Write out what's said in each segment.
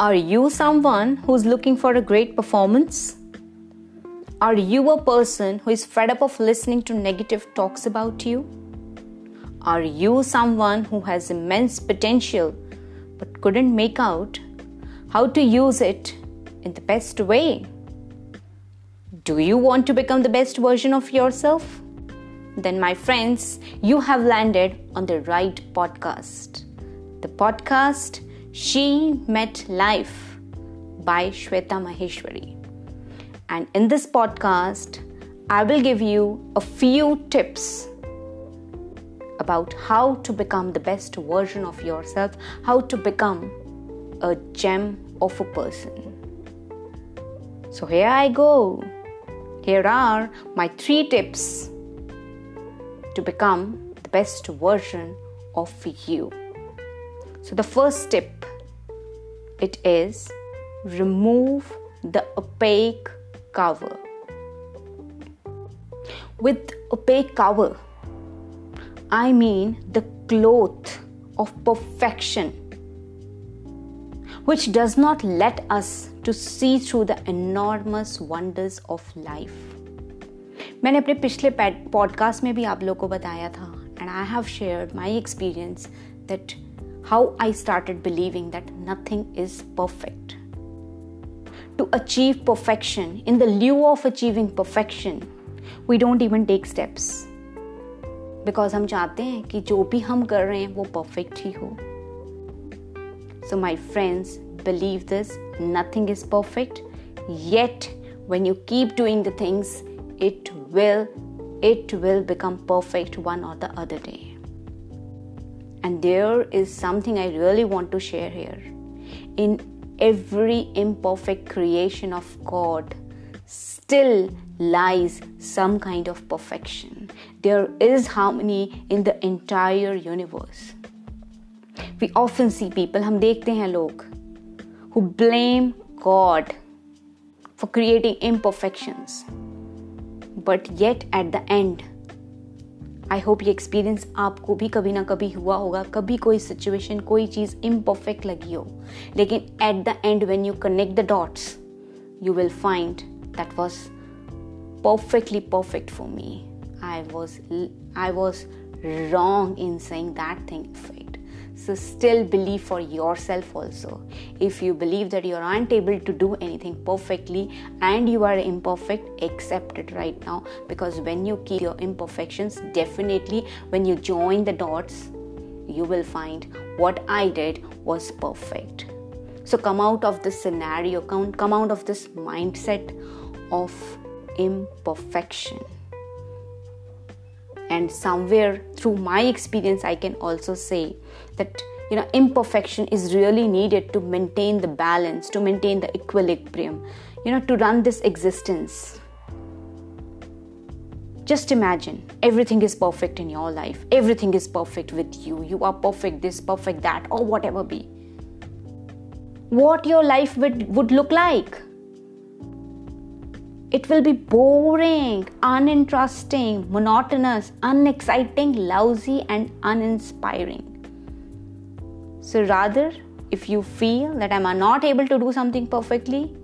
Are you someone who's looking for a great performance? Are you a person who is fed up of listening to negative talks about you? Are you someone who has immense potential but couldn't make out how to use it in the best way? Do you want to become the best version of yourself? Then, my friends, you have landed on the right podcast. The podcast She Met Life by Shweta Maheshwari. And in this podcast, I will give you a few tips about how to become the best version of yourself, how to become a gem of a person. So here I go. Here are my three tips to become the best version of you. So the first tip it is remove the opaque cover. With opaque cover, I mean the cloth of perfection, which does not let us to see through the enormous wonders of life. मैंने अपने पिछले podcast में भी आप लोगों को बताया था and I have shared my experience that how I started believing that nothing is perfect to achieve perfection, in the lieu of achieving perfection, we don't even take steps. Because हम चाहते हैं कि जो भी हम कर रहे हैं वो परफेक्ट ही हो so my friends believe this nothing is perfect yet when you keep doing the things it will it will become perfect one or the other day and there is something i really want to share here in every imperfect creation of god still lies some kind of perfection. There is harmony in the entire universe. We often see people, हम देखते हैं लोग, who blame God for creating imperfections. But yet at the end, I hope ये experience आपको भी कभी ना कभी हुआ होगा। कभी कोई सिचुएशन कोई चीज़ इम्परफेक्ट लगी हो। लेकिन at the end when you connect the dots you will find that was perfectly perfect for me I was I was wrong in saying that thing fate so still believe for yourself also. If you believe that you aren't able to do anything perfectly and you are imperfect accept it right now. Because when you keep your imperfections definitely when you join the dots you will find what i did was perfect. So come out of this scenario come, out of this mindset of imperfection. And somewhere through my experience, I can also say that you know imperfection is really needed to maintain the balance, to maintain the equilibrium, you know, to run this existence. Just imagine everything is perfect in your life, everything is perfect with you, you are perfect, this, perfect, that, or whatever be. What your life would, would look like it will be boring, uninteresting, monotonous, unexciting, lousy, and uninspiring. So, rather, if you feel that I'm not able to do something perfectly,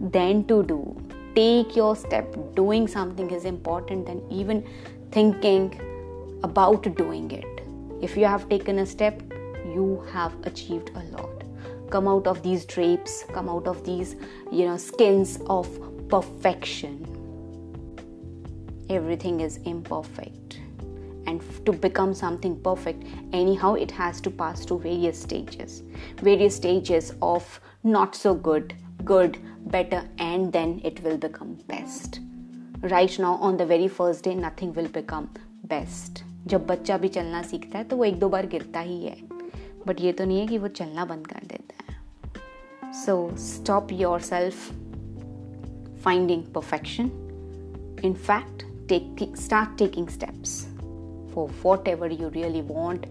then to do. Take your step. Doing something is important than even thinking about doing it. If you have taken a step, you have achieved a lot. Come out of these drapes, come out of these, you know, skins of perfection. Everything is imperfect. And to become something perfect, anyhow, it has to pass through various stages. Various stages of not so good, good, better, and then it will become best. Right now, on the very first day, nothing will become best. जब बच्चा भी चलना सीखता है तो वो एक दो बार गिरता ही है बट ये तो नहीं है कि वो चलना बंद कर देता है so stop yourself finding perfection. In fact, take, start taking steps for whatever you really want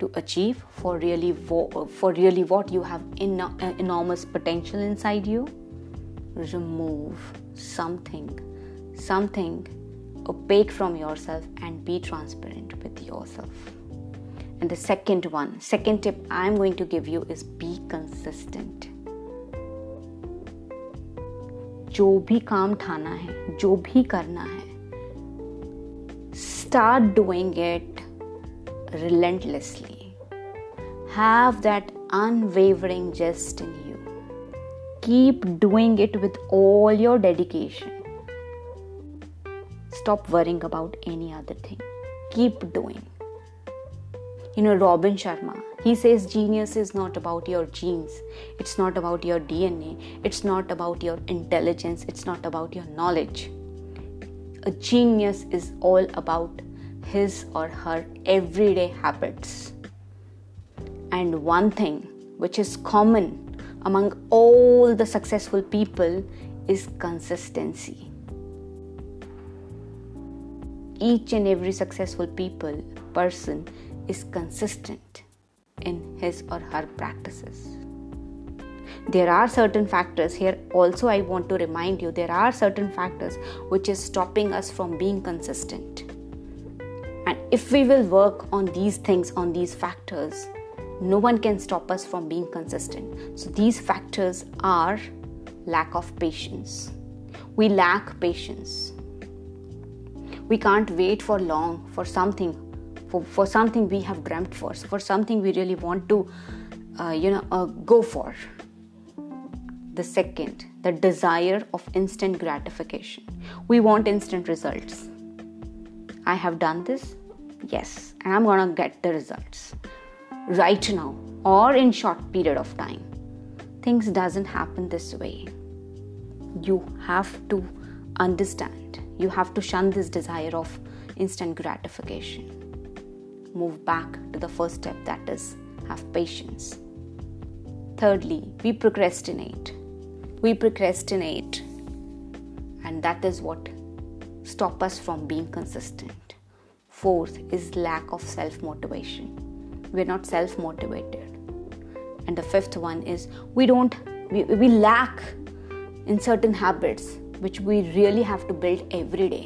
to achieve, for really vo- for really what you have uh, enormous potential inside you. Remove something, something opaque from yourself, and be transparent with yourself. And the second one, second tip I'm going to give you is be consistent. जो भी काम ठाना है, जो भी करना है start doing it relentlessly have that unwavering just in you keep doing it with all your dedication stop worrying about any other thing keep doing You know, Robin Sharma, he says genius is not about your genes, it's not about your DNA, it's not about your intelligence, it's not about your knowledge. A genius is all about his or her everyday habits. And one thing which is common among all the successful people is consistency each and every successful people person is consistent in his or her practices. There are certain factors here also i want to remind you. There are certain factors which is stopping us from being consistent. And if we will work on these things on these factors no one can stop us from being consistent. So these factors are lack of patience. We lack patience. We can't wait for long for something for, for something we have dreamt for for something we really want to uh, you know uh, go for. The second the desire of instant gratification. We want instant results. I have done this? Yes. And i'm gonna get the results. Right now or in short period of time. Things doesn't happen this way. You have to understand. You have to shun this desire of instant gratification. Move back to the first step that is, have patience. Thirdly, we procrastinate. We procrastinate, and that is what stop us from being consistent. Fourth is lack of self motivation. We're not self motivated. And the fifth one is we don't we, we lack in certain habits which we really have to build every day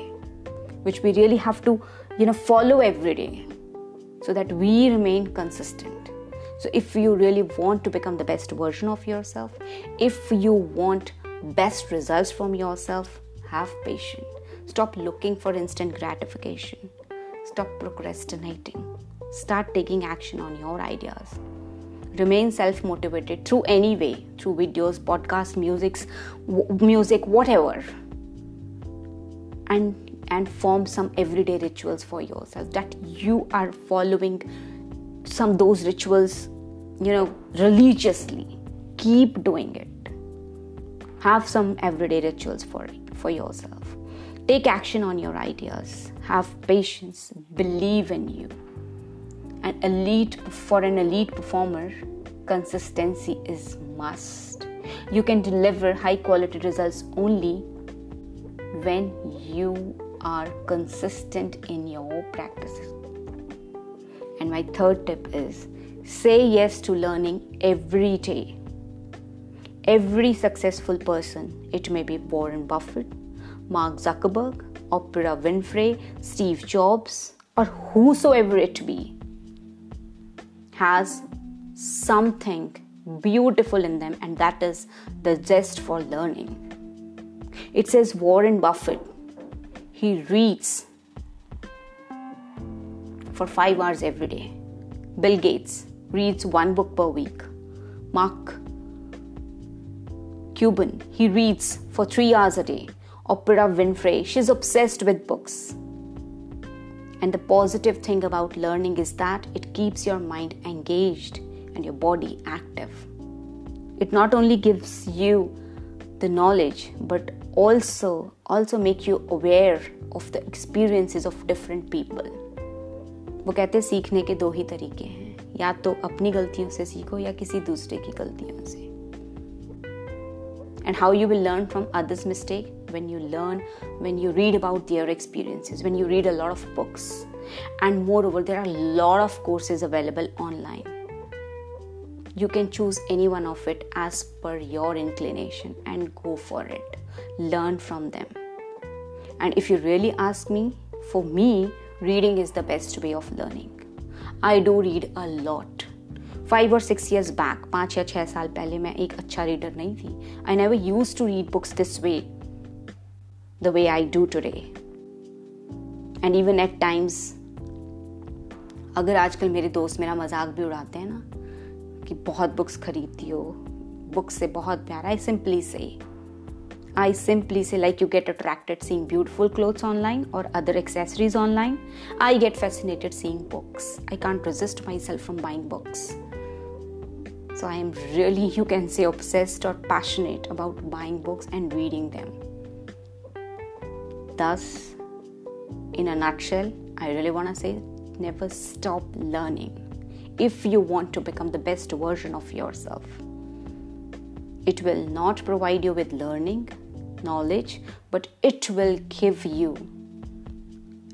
which we really have to you know follow every day so that we remain consistent. So if you really want to become the best version of yourself if you want best results from yourself have patience. Stop looking for instant gratification. Stop procrastinating. Start taking action on your ideas. Remain self motivated through any way through videos podcasts musics w- music whatever. And and form some everyday rituals for yourself that you are following some those rituals you know religiously. Keep doing it. Have some everyday rituals for for yourself. Take action on your ideas. Have patience. Believe in you. An elite for an elite performer consistency is must. You can deliver high quality results only when you are consistent in your practices and my third tip is say yes to learning every day every successful person it may be warren buffett mark zuckerberg oprah winfrey steve jobs or whosoever it be has something beautiful in them, and that is the zest for learning. It says Warren Buffett, he reads for five hours every day. Bill Gates reads one book per week. Mark Cuban, he reads for three hours a day. Oprah Winfrey, she's obsessed with books. And the positive thing about learning is that it keeps your mind engaged and your body active. It not only gives you the knowledge but also also make you aware of the experiences of different people. वो कहते हैं सीखने के दो ही तरीके हैं या तो अपनी गलतियों से सीखो या किसी दूसरे की गलतियों से and how you will learn from others mistake when you learn when you read about their experiences when you read a lot of books and moreover there are a lot of courses available online You can choose any one of it as per your inclination and go for it learn from them and if you really ask me for me reading is the best way of learning I do read a lot five और six years back पाँच या छः साल पहले मैं एक अच्छा reader नहीं थी I never use to read books this way the way I do today and even at times अगर आजकल मेरे दोस्त मेरा मज़ाक भी उड़ाते हैं ना कि बहुत बुक्स खरीदती हो बुक्स से बहुत प्यार आई सिंपली से I simply say, like, you get attracted seeing beautiful clothes online or other accessories online. I get fascinated seeing books. I can't resist myself from buying books. So, I am really, you can say, obsessed or passionate about buying books and reading them. Thus, in a nutshell, I really want to say never stop learning if you want to become the best version of yourself. It will not provide you with learning, knowledge, but it will give you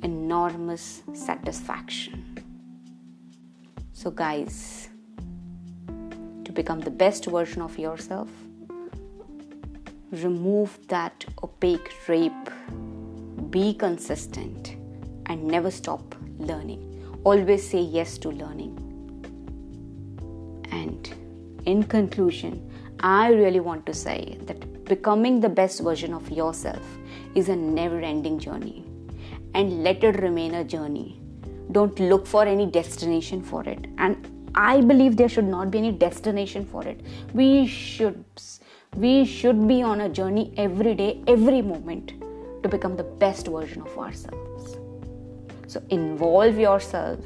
enormous satisfaction. So, guys, to become the best version of yourself, remove that opaque drape, be consistent, and never stop learning. Always say yes to learning. In conclusion, I really want to say that becoming the best version of yourself is a never ending journey. And let it remain a journey. Don't look for any destination for it. And I believe there should not be any destination for it. We should we should be on a journey every day, every moment to become the best version of ourselves. So involve yourself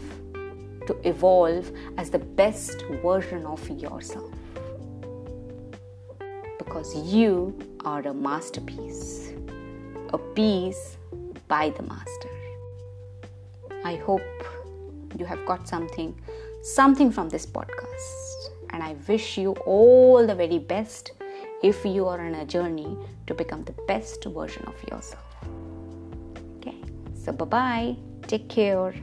to evolve as the best version of yourself because you are a masterpiece, a piece by the master. I hope you have got something something from this podcast and I wish you all the very best if you are on a journey to become the best version of yourself. Okay. So bye-bye. Take care.